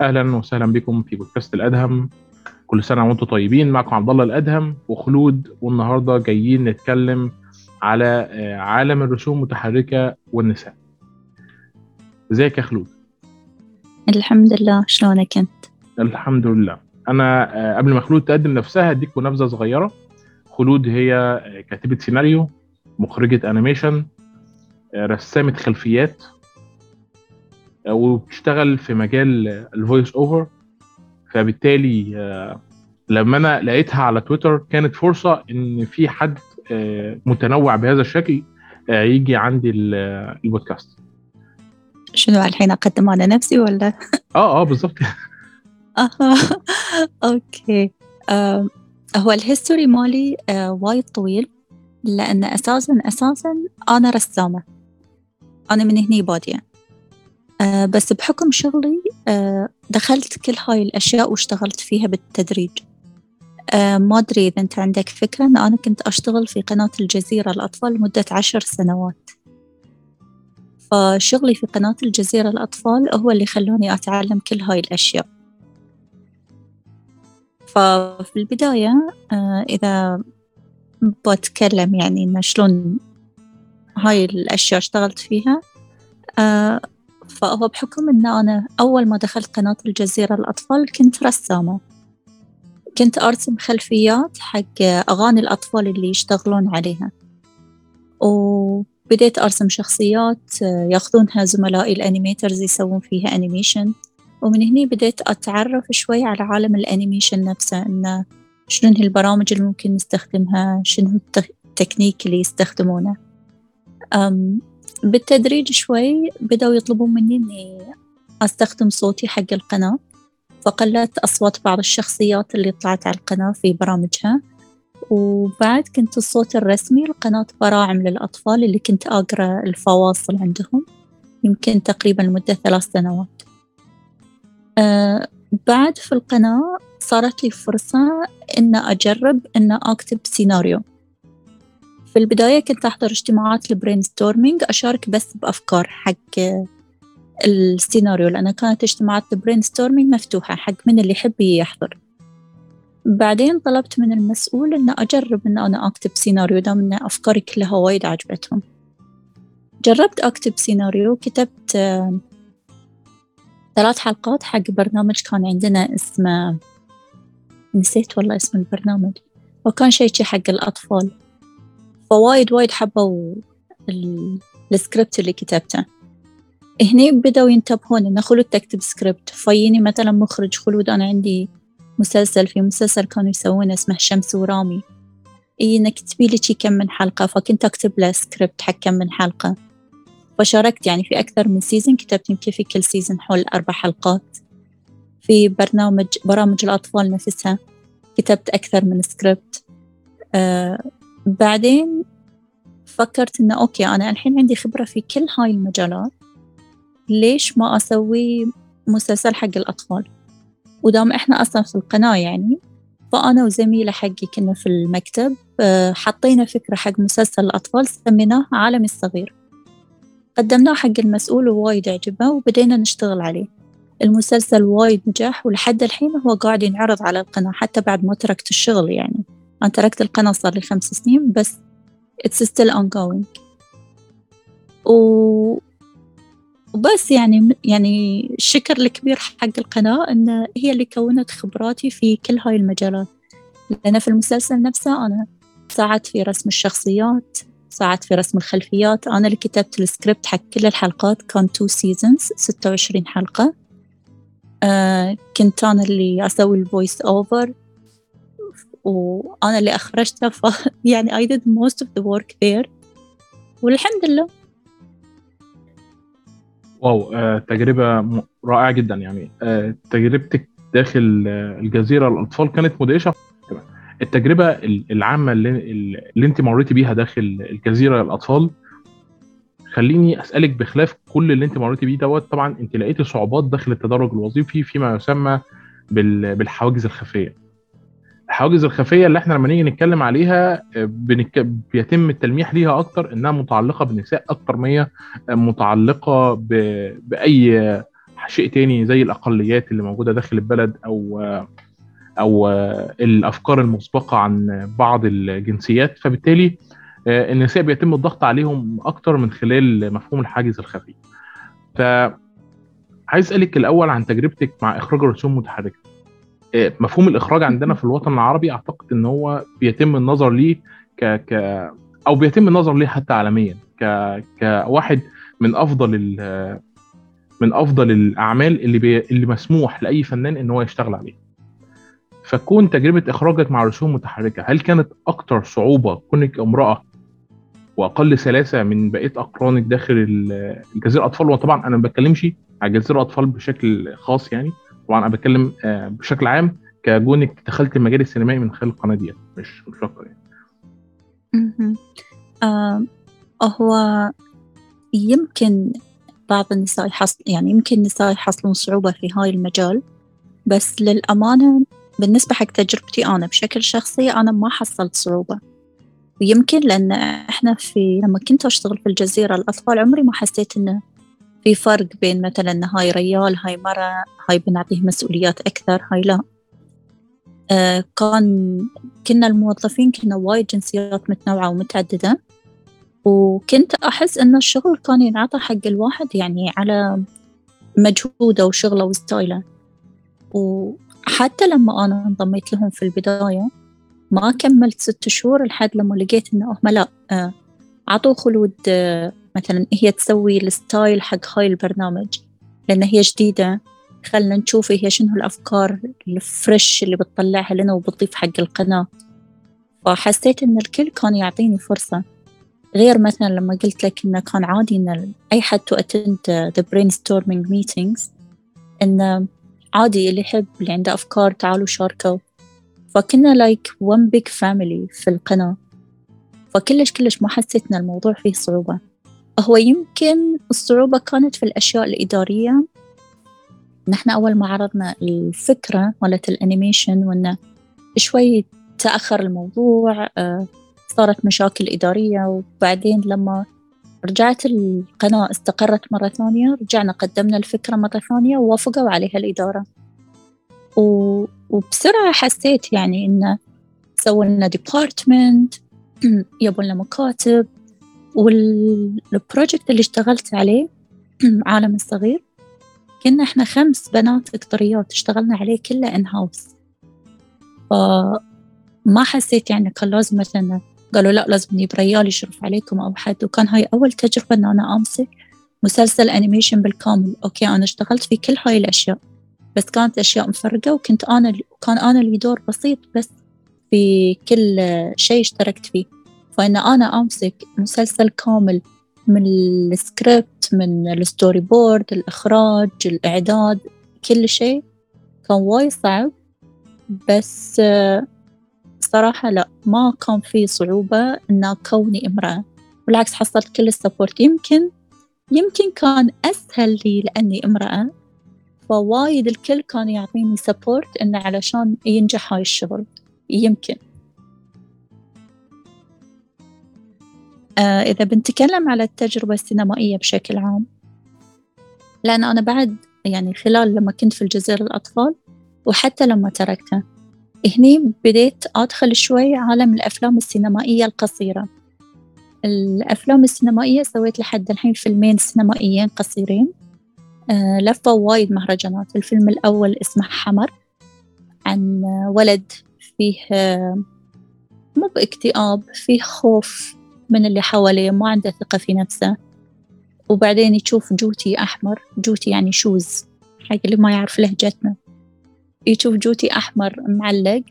أهلا وسهلا بكم في بودكاست الأدهم. كل سنة وأنتم طيبين. معكم عبد الله الأدهم وخلود والنهاردة جايين نتكلم على آه، عالم الرسوم المتحركة والنساء. إزيك يا خلود؟ الحمد لله. شلونك أنت؟ الحمد لله. أنا آه، قبل ما خلود تقدم نفسها اديكم نبذه صغيرة. خلود هي آه، كاتبة سيناريو مخرجة animation رسامة خلفيات وبتشتغل في مجال ال voice over فبالتالي آه، لما أنا لقيتها على تويتر كانت فرصة إن في حد آه، متنوع بهذا الشكل آه، يجي عندي البودكاست. شنو الحين أقدم على نفسي ولا؟ آه آه بالظبط okay. هو ال history مالي وايد طويل لأن أساسا أساسا أنا رسامة. أنا من هني بادية. آه، بس بحكم شغلي آه، دخلت كل هاي الأشياء واشتغلت فيها بالتدريج. آه، ما أدري إذا أنت عندك فكرة. أن أنا كنت أشتغل في قناة الجزيرة الأطفال لمدة عشر سنوات. فشغلي في قناة الجزيرة الأطفال هو اللي خلاني أتعلم كل هاي الأشياء. ففي البداية إذا بتكلم يعني إن شلون هاي الأشياء اشتغلت فيها فهو بحكم إن أنا أول ما دخلت قناة الجزيرة الأطفال كنت رسامة. كنت أرسم خلفيات حق أغاني الأطفال اللي يشتغلون عليها. وبديت أرسم شخصيات ياخذونها زملائي ال animators يسوون فيها animation ومن هني بديت أتعرف شوي على عالم ال animation نفسه إنه شنو هي البرامج اللي ممكن نستخدمها شنو التكنيك اللي يستخدمونه. بالتدريج شوي بدأوا يطلبون مني إني أستخدم صوتي حق القناة فقلت أصوات بعض الشخصيات اللي طلعت على القناة في برامجها. وبعد كنت الصوت الرسمي لقناة براعم للأطفال اللي كنت أقرأ الفواصل عندهم يمكن تقريبا لمدة ثلاث سنوات. أه بعد في القناة صارت لي فرصة إن أجرب إن أكتب سيناريو. في البداية كنت أحضر اجتماعات ال brainstorming أشارك بس بأفكار حق السيناريو لأن كانت اجتماعات ال brainstorming مفتوحة حق من اللي يحب يحضر. بعدين طلبت من المسؤول إن أجرب إن أنا أكتب سيناريو دام إن أفكاري كلها وايد عجبتهم. جربت أكتب سيناريو كتبت ثلاث حلقات حق برنامج كان عندنا اسمه نسيت والله اسم البرنامج وكان شيء حق الأطفال. فوايد وايد حبوا السكريبت اللي كتبته. هني بدأوا ينتبهون إن خلود تكتب سكريبت فييني مثلا مخرج خلود أنا عندي مسلسل في مسلسل كانوا يسوونه اسمه شمس ورامي. إي إنك تكتبي لي كم من حلقة فكنت أكتب له سكريبت حق كم من حلقة. فشاركت يعني في أكثر من season كتبت يمكن في كل season حول أربع حلقات. في برنامج برامج الأطفال نفسها كتبت أكثر من سكريبت بعدين فكرت إنه okay أنا الحين عندي خبرة في كل هاي المجالات. ليش ما أسوي مسلسل حق الأطفال؟ ودام إحنا أصلا في القناة يعني فأنا وزميلة حقي كنا في المكتب آه، حطينا فكرة حق مسلسل الأطفال سميناه عالمي الصغير. قدمناه حق المسؤول ووايد عجبه وبدينا نشتغل عليه. المسلسل وايد نجح ولحد الحين هو قاعد ينعرض على القناة حتى بعد ما تركت الشغل يعني. أنا تركت القناة صار لي خمس سنين بس it's still ongoing. و وبس يعني يعني الشكر الكبير حق القناة إن هي اللي كونت خبراتي في كل هاي المجالات. لأن في المسلسل نفسه أنا ساعدت في رسم الشخصيات ساعدت في رسم الخلفيات. أنا اللي كتبت السكريبت حق كل الحلقات كان two seasons ستة وعشرين حلقة. آه كنت أنا اللي أسوي ال voice over وأنا اللي أخرجته ف يعني I did most of the work there. والحمد لله. واو آه، تجربة رائعة جدا يعني. آه، تجربتك داخل آه، الجزيرة الأطفال كانت مدهشة. التجربة العامة اللي, اللي أنت مريتي بيها داخل الجزيرة الأطفال خليني أسألك بخلاف كل اللي أنت مريتي بيه دوت طبعا أنت لقيتي صعوبات داخل التدرج الوظيفي فيما يسمى بالحواجز الخفية. الحواجز الخفية اللي إحنا لما نيجي نتكلم عليها آه، بنك... بيتم التلميح ليها أكتر إنها متعلقة بالنساء أكتر ما هي متعلقة ب... بأي شيء تاني زي الأقليات اللي موجودة داخل البلد أو أو الأفكار المسبقة عن بعض الجنسيات. فبالتالي النساء بيتم الضغط عليهم أكتر من خلال مفهوم الحاجز الخفي ف عايز أسألك الأول عن تجربتك مع إخراج الرسوم المتحركة. مفهوم الإخراج عندنا في الوطن العربي أعتقد إن هو بيتم النظر ليه ك ك أو بيتم النظر ليه حتى عالميا. ك كواحد من أفضل من أفضل الأعمال اللي بي... اللي مسموح لأي فنان إن هو يشتغل عليها. فكون تجربة إخراجك مع رسوم متحركة هل كانت أكتر صعوبة كونك امرأة وأقل سلاسة من بقية أقرانك داخل الجزيره الاطفال وطبعا أنا ما بتكلمش على جزيرة الاطفال بشكل خاص يعني طبعا أنا بتكلم بشكل عام كجونك دخلت المجال السينمائي من خلال القناة ديت مش مش أكتر يعني. آه هو يمكن بعض النساء يحصل يعني يمكن النساء يحصلون صعوبة في هاي المجال بس للأمانة بالنسبة حق تجربتي أنا بشكل شخصي أنا ما حصلت صعوبة ويمكن لأن إحنا في لما كنت أشتغل في الجزيرة الأطفال عمري ما حسيت إنه في فرق بين مثلا هاي ريال هاي مرة هاي بنعطيه مسؤوليات أكثر هاي لا. آه كان كنا الموظفين كنا وايد جنسيات متنوعة ومتعددة وكنت أحس إن الشغل كان ينعطى حق الواحد يعني على مجهوده وشغله و style ه. وحتى لما أنا انضميت لهم في البداية ما كملت ست شهور لحد لما لقيت إنه هم لا آه عطوا خلود آه مثلا هي تسوي ال style حق هاي البرنامج لأن هي جديدة. خلنا نشوف هي شنو الأفكار الفريش اللي بتطلعها لنا وبتضيف حق القناة. فحسيت إن الكل كان يعطيني فرصة. غير مثلا لما قلت لك إنه كان عادي إن أي حد to attend the brainstorming meetings إنه عادي اللي يحب اللي عنده أفكار تعالوا شاركوا. فكنا like one big family في القناة. فكلش كلش ما حسيت إن الموضوع فيه صعوبة. هو يمكن الصعوبة كانت في الأشياء الإدارية. نحن أول ما عرضنا الفكرة مالت ال animation وإنه شوي تأخر الموضوع صارت مشاكل إدارية وبعدين لما رجعت القناة استقرت مرة ثانية رجعنا قدمنا الفكرة مرة ثانية ووافقوا عليها الإدارة. و... وبسرعة حسيت يعني إنه سووا لنا department يابوا لنا مكاتب. وال project اللي اشتغلت عليه عالم الصغير كنا إحنا خمس بنات قطريات اشتغلنا عليه كله in-house فما حسيت يعني كان لازم مثلا قالوا لا لازم نجيب ريال يشرف عليكم أو حد. وكان هاي أول تجربة إن أنا أمسك مسلسل animation بالكامل. okay أنا اشتغلت في كل هاي الأشياء بس كانت أشياء مفرقة وكنت أنا كان أنا لي دور بسيط بس في كل شيء اشتركت فيه. فإن أنا أمسك مسلسل كامل من السكريبت من ال storyboard الإخراج الإعداد كل شيء كان وايد صعب. بس صراحة لا ما كان في صعوبة إن كوني امرأة. بالعكس حصلت كل ال support. يمكن يمكن كان أسهل لي لأني امرأة. فوايد الكل كان يعطيني support إنه علشان ينجح هاي الشغل. يمكن. آه إذا بنتكلم على التجربة السينمائية بشكل عام لأن أنا بعد يعني خلال لما كنت في الجزيرة الأطفال وحتى لما تركتها هني بديت أدخل شوي عالم الأفلام السينمائية القصيرة. الأفلام السينمائية سويت لحد الحين فيلمين سينمائيين قصيرين آه لفوا وايد مهرجانات. الفيلم الأول اسمه حمر عن ولد فيه آه مو باكتئاب فيه خوف من اللي حواليه ما عنده ثقة في نفسه. وبعدين يشوف جوتي أحمر جوتي يعني shoes حق اللي ما يعرف لهجتنا. يشوف جوتي أحمر معلق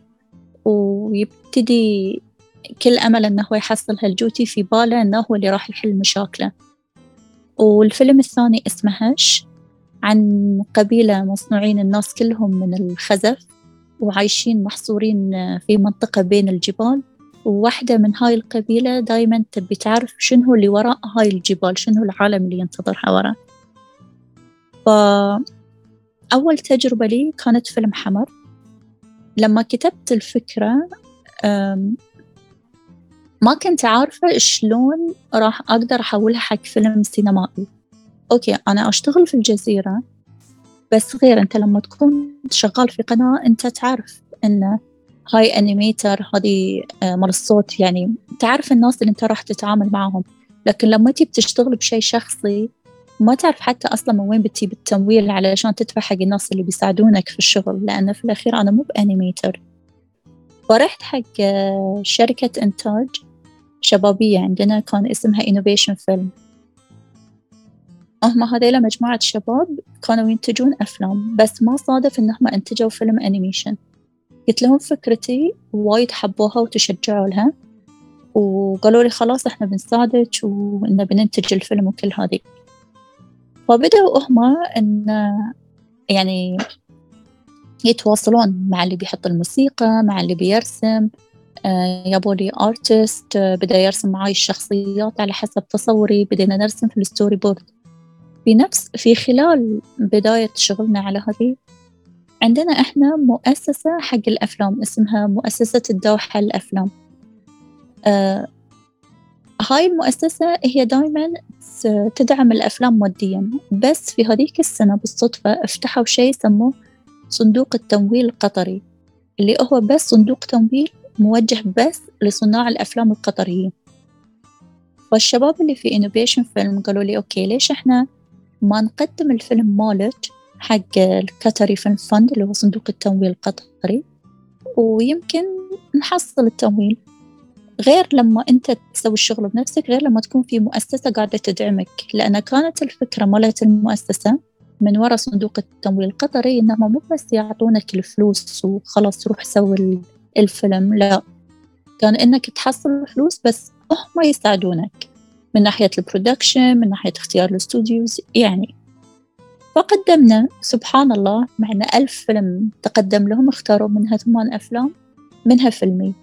ويبتدي كل أمل أنه هو يحصل هالجوتي في باله أنه هو اللي راح يحل مشاكله. والفيلم الثاني اسمه هش عن قبيلة مصنوعين الناس كلهم من الخزف وعايشين محصورين في منطقة بين الجبال. وواحدة من هاي القبيلة دايما تبي تعرف شنو اللي وراء هاي الجبال شنو العالم اللي ينتظرها ورا فأول تجربة لي كانت فيلم حمر. لما كتبت الفكرة ما كنت عارفة شلون راح أقدر أحولها حق فيلم سينمائي. okay أنا أشتغل في الجزيرة بس غير أنت لما تكون شغال في قناة أنت تعرف أن هاي animator هذه آه، مال الصوت يعني. تعرف الناس اللي أنت راح تتعامل معهم. لكن لما تيجي بتشتغل بشيء شخصي ما تعرف حتى أصلا من وين بتجيب التمويل علشان تدفع حق الناس اللي بيساعدونك في الشغل. لأن في الأخير أنا مو ب animator فرحت حق آه، شركة إنتاج شبابية عندنا كان اسمها Innovation Film. هم هذيلا مجموعة شباب كانوا ينتجون أفلام بس ما صادف إنهم أنتجوا فيلم أنيميشن قلت لهم فكرتي وايد حبوها وتشجعوا لها. وقالوا لي خلاص إحنا بنساعدك وإن بننتج الفيلم وكل هذه. فبدأوا هم إن يعني يتواصلون مع اللي بيحط الموسيقى مع اللي بيرسم. آه، يابوا لي artist آه، بدأ يرسم معاي الشخصيات على حسب تصوري. بدينا نرسم في ال storyboard في نفس في خلال بداية شغلنا على هذه عندنا إحنا مؤسسة حق الأفلام اسمها مؤسسة الدوحة للأفلام آه هاي المؤسسة هي دائما تدعم الأفلام ماديا. بس في هذيك السنة بالصدفة افتحوا شيء سموه صندوق التمويل القطري اللي هو بس صندوق تمويل موجه بس لصناع الأفلام القطريين فالشباب اللي في Innovation Film قالوا لي okay ليش إحنا ما نقدم الفيلم مالك حق القطري Film Fund اللي هو صندوق التمويل القطري ويمكن نحصل التمويل. غير لما أنت تسوي الشغل بنفسك غير لما تكون في مؤسسة قاعدة تدعمك. لأن كانت الفكرة مالت المؤسسة من وراء صندوق التمويل القطري إنهم مو بس يعطونك الفلوس وخلاص روح سوي الفيلم لا. كان إنك تحصل فلوس بس هم يساعدونك من ناحية ال production من ناحية اختيار ال studios يعني فقدمنا سبحان الله معنا ألف فيلم تقدم لهم اختاروا منها ثمان أفلام منها فيلمي.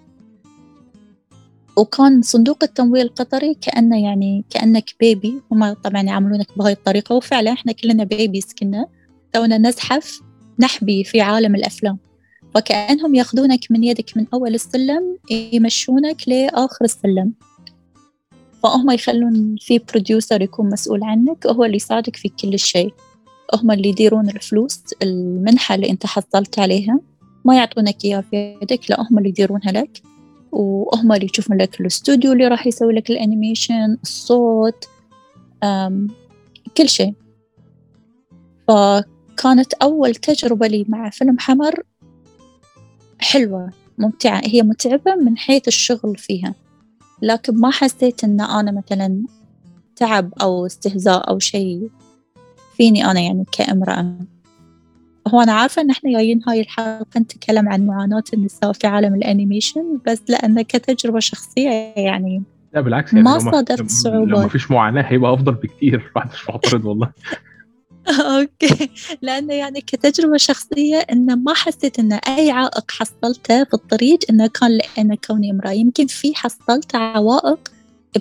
وكان صندوق التمويل القطري كأنه يعني كأنك baby هم طبعا يعاملونك بهاي الطريقة وفعلا إحنا كلنا babies كنا تونا نزحف نحبي في عالم الأفلام. فكأنهم ياخذونك من يدك من أول السلم يمشونك لآخر السلم. فهم يخلون في producer يكون مسؤول عنك وهو اللي يساعدك في كل شيء. هم اللي يديرون الفلوس المنحة اللي أنت حصلت عليها. ما يعطونك إياها في يدك لا هم اللي يديرونها لك. وهم اللي يشوفون لك الاستوديو اللي راح يسوي لك الأنيميشن الصوت كل شيء. فكانت أول تجربة لي مع فيلم حمر حلوة ممتعة. هي متعبة من حيث الشغل فيها. لكن ما حسيت إن أنا مثلا تعب أو استهزاء أو شيء. فيني أنا يعني كامرأة. هو أنا عارفة إن إحنا جايين هاي الحلقة نتكلم عن معاناة النساء في عالم ال animation بس لأن كتجربة شخصية يعني لا بالعكس يعني ما صادفت صعوبات. لو مفيش معاناة هيبقى أفضل بكتير ما حدش معترض والله. okay. لأنه يعني كتجربة شخصية انه ما حسيت إن أي عائق حصلته في الطريق انه كان لأن كوني امرأة. يمكن في حصلت عوائق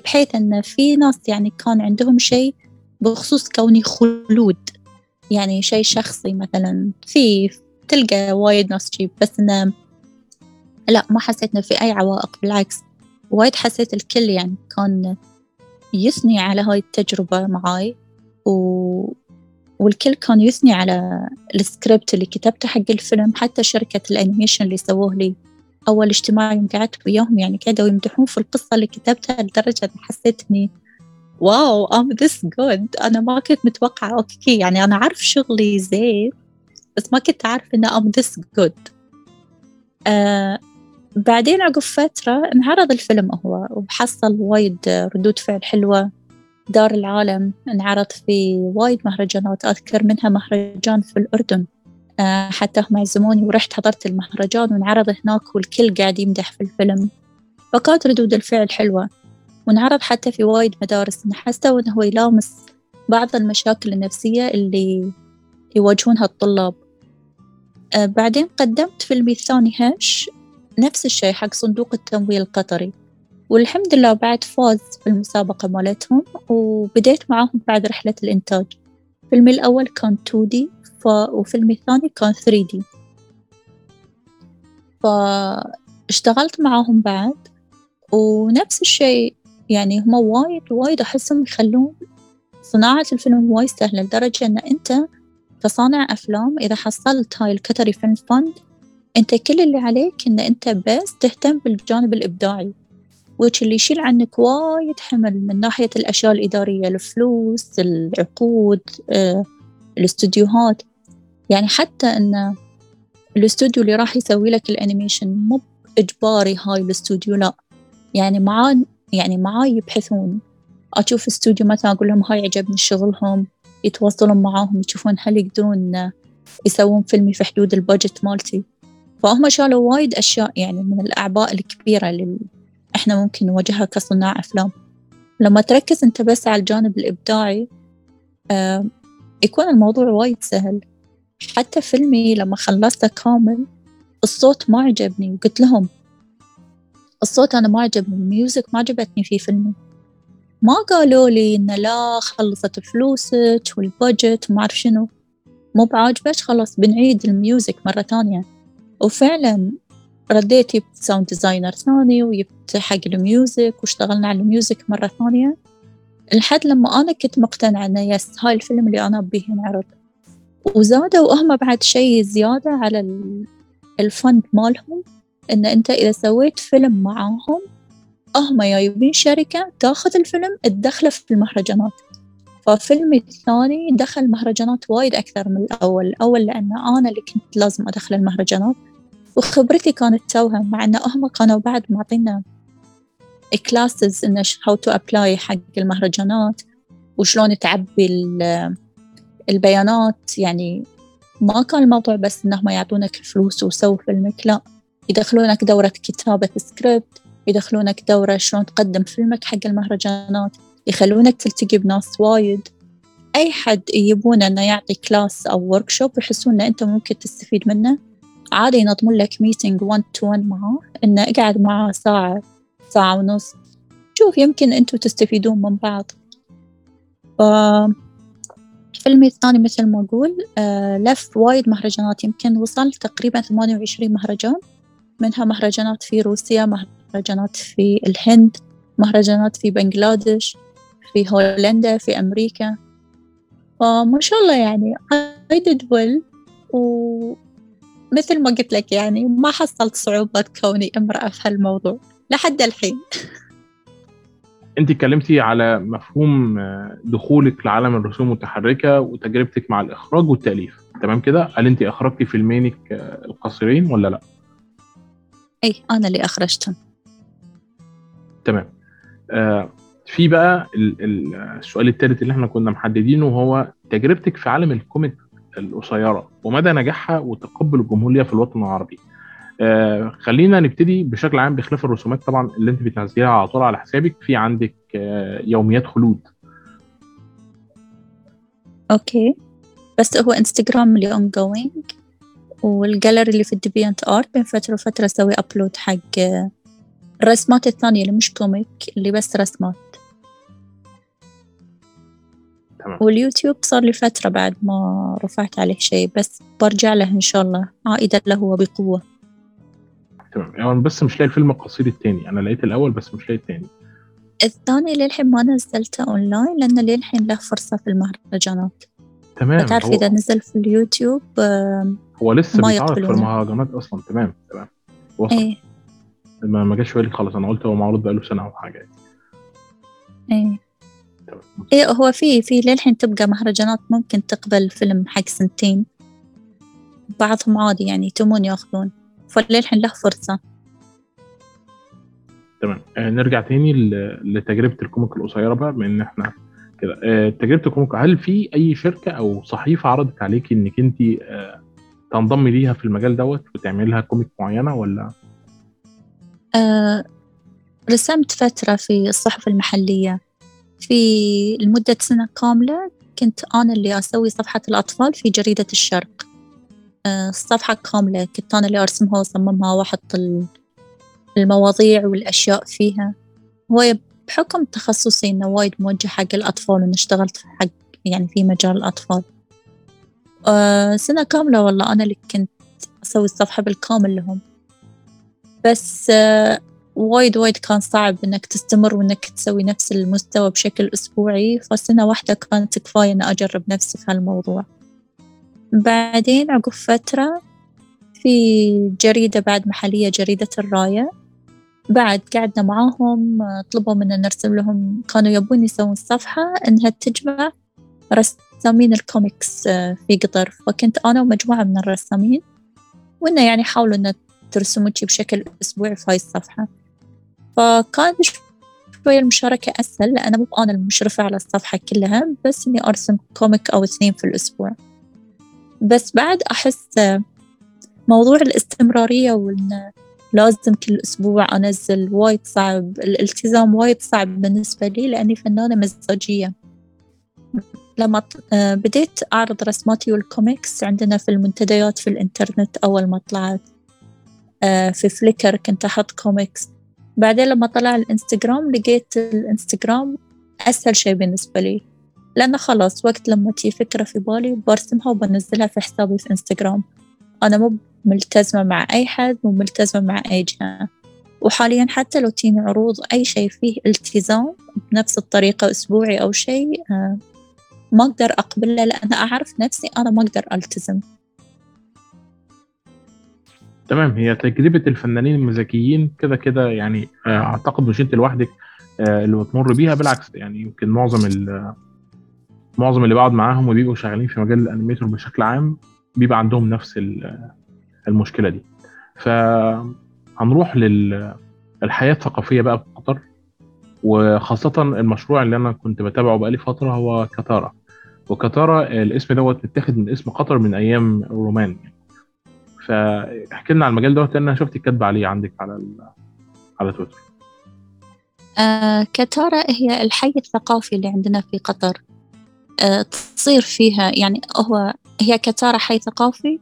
بحيث إن في ناس يعني كان عندهم شيء بخصوص كوني خلود. يعني شيء شخصي مثلا في تلقى وايد ناس تجيب بس إنه لا ما حسيت إنه في أي عوائق بالعكس وايد حسيت الكل يعني كان يثني على هاي التجربة معاي و... والكل كان يثني على السكريبت اللي كتبته حق الفيلم حتى شركة ال animation اللي سووه لي أول اجتماع يوم قعدت وياهم يعني قعدوا يمدحون في القصة اللي كتبتها لدرجة حسيت إني wow I'm this good. أنا ما كنت متوقعة. okay يعني أنا عارف شغلي زين بس ما كنت أعرف إن I'm this good. آه بعدين عقب فترة انعرض الفيلم هو وحصل وايد ردود فعل حلوة. دار العالم انعرض في وايد مهرجانات أذكر منها مهرجان في الأردن. آه حتى هم عزموني ورحت حضرت المهرجان وانعرض هناك والكل قاعد يمدح في الفيلم. فكانت ردود الفعل حلوة. وانعرض حتى في وايد مدارس. حسوا إنه هو يلامس بعض المشاكل النفسية اللي يواجهونها الطلاب. آه بعدين قدمت فيلمي الثاني هش نفس الشيء حق صندوق التمويل القطري. والحمد لله بعد فاز في المسابقة مالتهم وبديت معاهم بعد رحلة الإنتاج. فيلمي الأول كان 2D ف... وفيلمي الثاني كان 3D فاشتغلت معاهم بعد ونفس الشيء يعني هم وايد وايد أحسهم يخلون صناعة الفيلم وايد سهلة لدرجة إن أنت كصانع أفلام إذا حصلت هاي الكتري فيلم فند أنت كل اللي عليك إن أنت بس تهتم بالجانب الإبداعي وش اللي يشيل عنك وايد حمل من ناحية الأشياء الإدارية الفلوس العقود آه، الاستوديوهات. يعني حتى إن الاستوديو اللي راح يسوي لك ال animation مو إجباري هاي الاستوديو لا. يعني معاه يعني معاه يبحثون أشوف استوديو مثلا أقول لهم هاي عجبني شغلهم يتواصلون معاهم يشوفون هل يقدرون يسوون فيلمي في حدود ال budget مالتي. فهم شالوا وايد أشياء يعني من الأعباء الكبيرة اللي إحنا ممكن نواجهها كصناع أفلام. لما تركز أنت بس على الجانب الإبداعي آه يكون الموضوع وايد سهل. حتى فيلمي لما خلصته كامل الصوت ما عجبني وقلت لهم الصوت أنا ما عجبني ال music ما عجبتني في فيلمي. ما قالوا لي إن لا خلصت فلوسك وال budget وما أعرف شنو. مو بعاجبك؟ خلاص بنعيد ال music مرة ثانية. وفعلا رديت جبت sound designer ثاني وجبت حق ال music واشتغلنا على ال music مرة ثانية. لحد لما أنا كنت مقتنعة إنه يس هاي الفيلم اللي أنا أبيه ينعرض وزادوا هم بعد شيء زيادة على الفند مالهم. إن أنت إذا سويت فيلم معاهم هم جايبين شركة تاخذ الفيلم تدخله في المهرجانات. ففيلمي الثاني دخل مهرجانات وايد أكثر من الأول. الأول لأن أنا اللي كنت لازم أدخل المهرجانات. وخبرتي كانت توها مع أن هم كانوا بعد معطينا classes إن how to apply حق المهرجانات وشلون تعبي البيانات. يعني ما كان الموضوع بس إنهم يعطونك الفلوس وسوي فيلمك لا. يدخلونك دورة كتابة سكريبت يدخلونك دورة شلون تقدم فيلمك حق المهرجانات يخلونك تلتقي بناس وايد. أي حد يبونه إنه يعطي class أو workshop يحسون إن أنت ممكن تستفيد منه. عادي ينظمون لك meeting 1 to 1 معاه إنه اقعد معاه ساعة ساعة ونص. شوف يمكن أنتوا تستفيدون من بعض. ف فيلمي الثاني مثل ما أقول آه لف وايد مهرجانات. يمكن وصل تقريبا ثمانية وعشرين مهرجان. منها مهرجانات في روسيا مهرجانات في الهند مهرجانات في بنغلاديش في هولندا في أمريكا. فما شاء الله يعني did well. ومثل ما قلت لك يعني ما حصلت صعوبة كوني امرأة في هالموضوع لحد الحين. انت اتكلمتي على مفهوم دخولك لعالم الرسوم المتحركة وتجربتك مع الإخراج والتأليف. تمام كده؟ هل انت أخرجتي فيلمينك القصيرين ولا لا؟ اي أنا اللي أخرجتهم. تمام. آه في بقى السؤال الثالث اللي إحنا كنا محددينه وهو تجربتك في عالم ال comic القصيرة ومدى نجاحها وتقبل الجمهور في الوطن العربي. آه خلينا نبتدي بشكل عام بخلاف الرسومات طبعا اللي أنت بتنزليها على طول على حسابك. في عندك آه يوميات خلود. أوكي. بس هو انستغرام اللي ongoing والجاليري اللي في ال DeviantArt بين فترة وفترة أسوي upload حق الرسمات الثانية اللي مش comic اللي بس رسمات. تمام. واليوتيوب صار لي فترة بعد ما رفعت عليه شيء بس برجع له إن شاء الله عائدة له بقوة تمام. يعني بس مش لاقي الفيلم القصير الثاني أنا لقيت الأول بس مش لاقي الثاني الثاني للحين ما نزلته أونلاين لأنه للحين له فرصة في المهرجانات. تمام. تعرف هو, إذا نزل في اليوتيوب آه، هو لسه ما بيتعرض في. المهرجانات أصلا. تمام تمام. وصل. إيه. ما ما جاش في بالي خالص أنا قلت هو معروض بقاله سنة أو حاجة. إيه. تمام. إيه هو في في للحين تبقى مهرجانات ممكن تقبل فيلم حق سنتين. بعضهم عادي يعني يتمون يأخذون. فللحين له فرصة. تمام. آه نرجع تاني لتجربة ال comic القصيرة بقى بما إن إحنا كده. آه تجربة ال comic هل في أي شركة أو صحيفة عرضت عليكي إنك انت آه تنضمي ليها في المجال دوت وتعملي لها comic معينة ولا؟ آه رسمت فترة في الصحف المحلية. في لمدة سنة كاملة كنت أنا اللي أسوي صفحة الأطفال في جريدة الشرق. آه الصفحة كاملة كنت أنا اللي أرسمها وأصممها وأحط ال- المواضيع والأشياء فيها. هو بحكم تخصصي إنه وايد موجه حق الأطفال وإني اشتغلت حق يعني في مجال الأطفال. آه سنة كاملة والله أنا اللي كنت أسوي الصفحة بالكامل لهم. بس آه وايد وايد كان صعب إنك تستمر وإنك تسوي نفس المستوى بشكل أسبوعي. فسنة واحدة كانت كفاية إن أجرب نفسي في هالموضوع. بعدين عقب فترة في جريدة بعد محلية جريدة الراية. بعد قعدنا معاهم طلبوا منا نرسم لهم كانوا يبون يسوون صفحة إنها تجمع رسامين الكوميكس آه، في قطر. فكنت أنا ومجموعة من الرسامين وإنه يعني حاولوا إنه ترسموا بشكل أسبوعي في هاي الصفحة. فكان شوية المشاركة أسهل لأن مو أنا المشرفة على الصفحة كلها بس إني أرسم comic أو اثنين في الأسبوع. بس بعد أحس موضوع الاستمرارية وإن لازم كل أسبوع أنزل وايد صعب الالتزام وايد صعب بالنسبة لي لأني فنانة مزاجية. لما آه، بديت أعرض رسماتي والكوميكس عندنا في المنتديات في الإنترنت أول ما طلعت آه، في فليكر كنت أحط كوميكس بعدين لما طلع الإنستغرام لقيت الإنستغرام أسهل شيء بالنسبة لي لأنه خلاص وقت لما تيي فكرة في بالي برسمها وبنزلها في حسابي في إنستغرام. أنا مو ملتزمة مع أي حد مو ملتزمة مع أي جهة. وحاليا حتى لو تيني عروض أي شيء فيه التزام بنفس الطريقة أسبوعي أو شيء آه، ما أقدر أقبله لأن أعرف نفسي أنا ما أقدر ألتزم. تمام هي تجربة الفنانين المزاجيين كده كده يعني آه، أعتقد مش أنت لوحدك آه، اللي بتمر بيها بالعكس يعني يمكن معظم معظم اللي بقعد معاهم وبيبقوا شغالين في مجال الأنيميتور بشكل عام بيبقى عندهم نفس المشكلة دي. فهنروح للحياه الثقافية بقى في قطر. وخاصة المشروع اللي أنا كنت بتابعه بقالي فترة هو كتارا وكتارا الاسم دوت متاخد من اسم قطر من أيام الرومان. فاحكي لنا على المجال دوت لأن أنا شفت الكتب عليه عندك على على تويتر. آه كتارا هي الحي الثقافي اللي عندنا في قطر. آه تصير فيها يعني هو هي كتارا حي ثقافي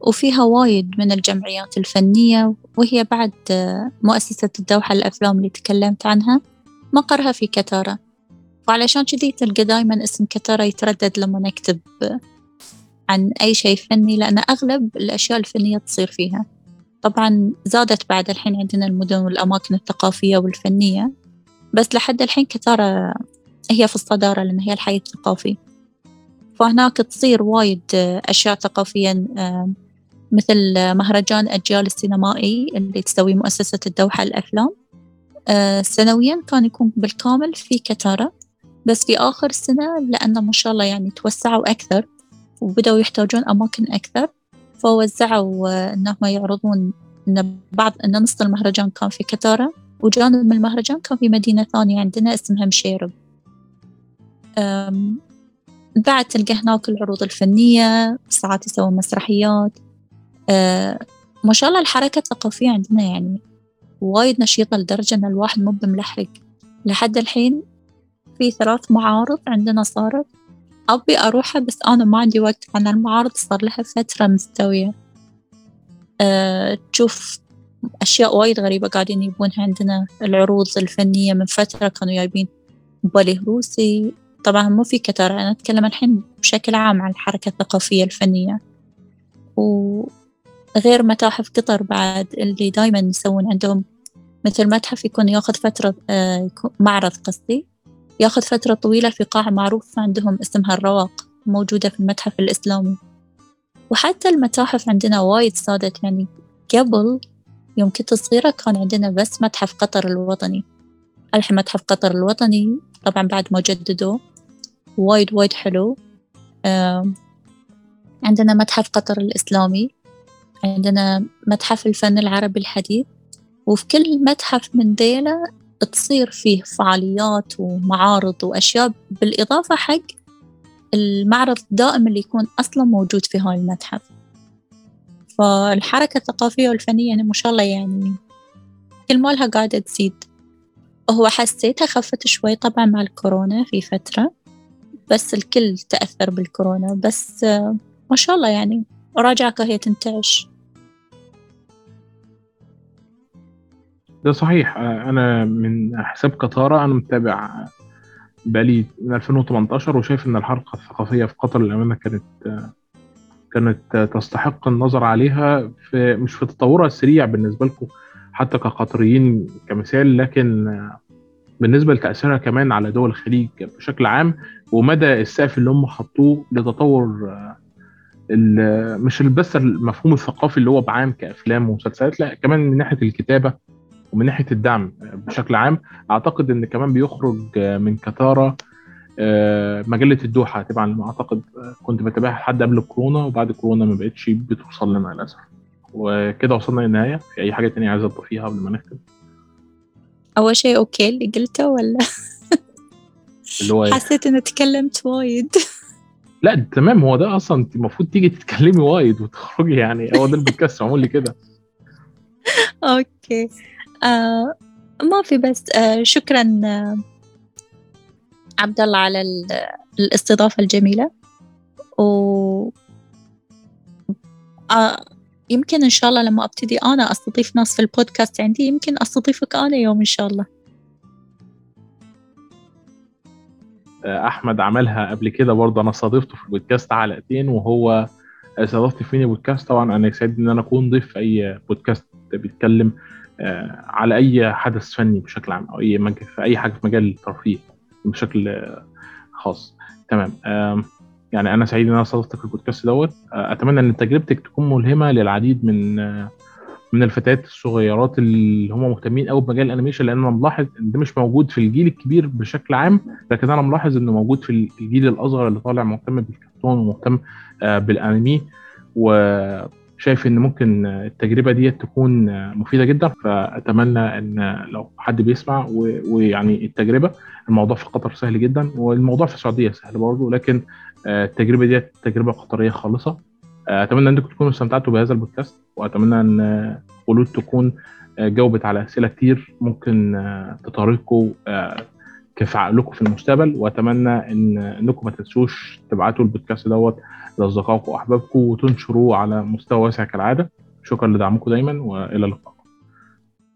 وفيها وايد من الجمعيات الفنية وهي بعد آه مؤسسة الدوحة للأفلام اللي تكلمت عنها. مقرها في كتارا وعلشان كذي تلقى دايما اسم كتارا يتردد لما نكتب عن أي شيء فني لأن أغلب الأشياء الفنية تصير فيها. طبعا زادت بعد الحين عندنا المدن والأماكن الثقافية والفنية بس لحد الحين كتارا هي في الصدارة لأن هي الحي الثقافي. فهناك تصير وايد أشياء ثقافية مثل مهرجان أجيال السينمائي اللي تسوي مؤسسة الدوحة للأفلام آه، سنويا كان يكون بالكامل في كتارة بس في آخر السنة لأنه ما شاء الله يعني توسعوا أكثر وبدأوا يحتاجون أماكن أكثر فوزعوا آه، إنهم يعرضون إن بعض إن نص المهرجان كان في كتارة وجانب من المهرجان كان في مدينة ثانية عندنا اسمها مشيرب. بعد تلقى هناك العروض الفنية ساعات يسوون مسرحيات. أه ما شاء الله الحركة الثقافية عندنا يعني وايد نشيطة لدرجة إن الواحد مو بملحق. لحد الحين في ثلاث معارض عندنا صارت. أبي أروحها بس أنا ما عندي وقت عن المعارض صار لها فترة مستوية. أه تشوف أشياء وايد غريبة قاعدين يبونها عندنا. العروض الفنية من فترة كانوا جايبين باليه روسي. طبعا مو في كتر أنا أتكلم الحين بشكل عام عن الحركة الثقافية الفنية. وغير متاحف قطر بعد اللي دايما يسوون عندهم مثل متحف يكون ياخذ فترة آه، معرض قصدي ياخذ فترة طويلة في قاعة معروفة عندهم اسمها الرواق موجودة في المتحف الإسلامي. وحتى المتاحف عندنا وايد صادت يعني قبل يوم كنت صغيرة كان عندنا بس متحف قطر الوطني. الحين متحف قطر الوطني طبعا بعد ما جددوه. وايد وايد حلو. عندنا متحف قطر الإسلامي. عندنا متحف الفن العربي الحديث. وفي كل متحف من ديلة تصير فيه فعاليات ومعارض وأشياء بالإضافة حق المعرض الدائم اللي يكون أصلا موجود في هاي المتحف. فالحركة الثقافية والفنية يعني ما شاء الله يعني كل مالها قاعدة تزيد. هو حسيتها خفت شوي طبعا مع الكورونا في فترة بس الكل تأثر بالكورونا بس ما شاء الله يعني راجعك هي تنتعش. ده صحيح. أنا من حساب قطارة أنا متابع بقالي من 2018 وشايف إن الحركة الثقافية في قطر للأمانة كانت كانت تستحق النظر عليها في مش في تطورها السريع بالنسبة لكم حتى كقطريين كمثال لكن بالنسبة لتأثيرها كمان على دول الخليج بشكل عام ومدى السقف اللي هم حطوه لتطور مش بس المفهوم الثقافي اللي هو بعام كأفلام ومسلسلات لا كمان من ناحية الكتابة ومن ناحية الدعم بشكل عام أعتقد إن كمان بيخرج من كثاره آه، مجلة الدوحة. على ما أعتقد آه، كنت بتابعها لحد قبل الكورونا وبعد الكورونا ما بقتش بتوصل لنا للأسف. وكده وصلنا للنهاية. في أي حاجة تانية عايز اضيفيها قبل ما نختم؟ أول شيء okay اللي قلته ولا؟ اللي هو إيه؟ حسيت إني تكلمت وايد. لا تمام. هو ده أصلا أنت المفروض تيجي تتكلمي وايد وتخرجي يعني. هو ده البودكاست. معمول لي كده. okay. آه ما في بس آه شكرا آه عبد الله على ال- الاستضافة الجميلة. و آه يمكن إن شاء الله لما أبتدي أنا أستضيف ناس في البودكاست عندي يمكن أستضيفك أنا يوم إن شاء الله. آه، أحمد عملها قبل كده برضه أنا استضفته في البودكاست حلقتين وهو استضفت فيني بودكاست طبعا أنا يسعدني إن أنا أكون ضيف في أي بودكاست بيتكلم. على أي حدث فني بشكل عام أو أي. في أي حاجة في مجال الترفيه بشكل آه، خاص. تمام. يعني أنا سعيد إن أنا استضفتك في البودكاست دوت. آه، أتمنى إن تجربتك تكون ملهمة للعديد من آه، من الفتيات الصغيرات اللي هم مهتمين قوي بمجال الأنيميشن لأن أنا ملاحظ إن ده مش موجود في الجيل الكبير بشكل عام لكن أنا ملاحظ إنه موجود في الجيل الأصغر اللي طالع مهتم بالكرتون ومهتم آه، بالأنمي. وشايف إن ممكن التجربة دي تكون مفيدة جدا فأتمنى إن لو حد بيسمع ويعني التجربة الموضوع في قطر سهل جدا والموضوع في السعودية سهل برضه لكن آه، التجربة دي تجربة قطرية خالصة. آه، أتمنى إنكم تكونوا استمتعتوا بهذا البودكاست وأتمنى إن خلود تكون آه، جاوبت على أسئلة كتير ممكن آه، كيف عقلكم في المستقبل وأتمنى إن إنكم ما تنسوش تبعتوا البودكاست دوت لأصدقائكم وأحبابكم وتنشروه على مستوى واسع كالعادة. شكرا لدعمكم دايما وإلى اللقاء.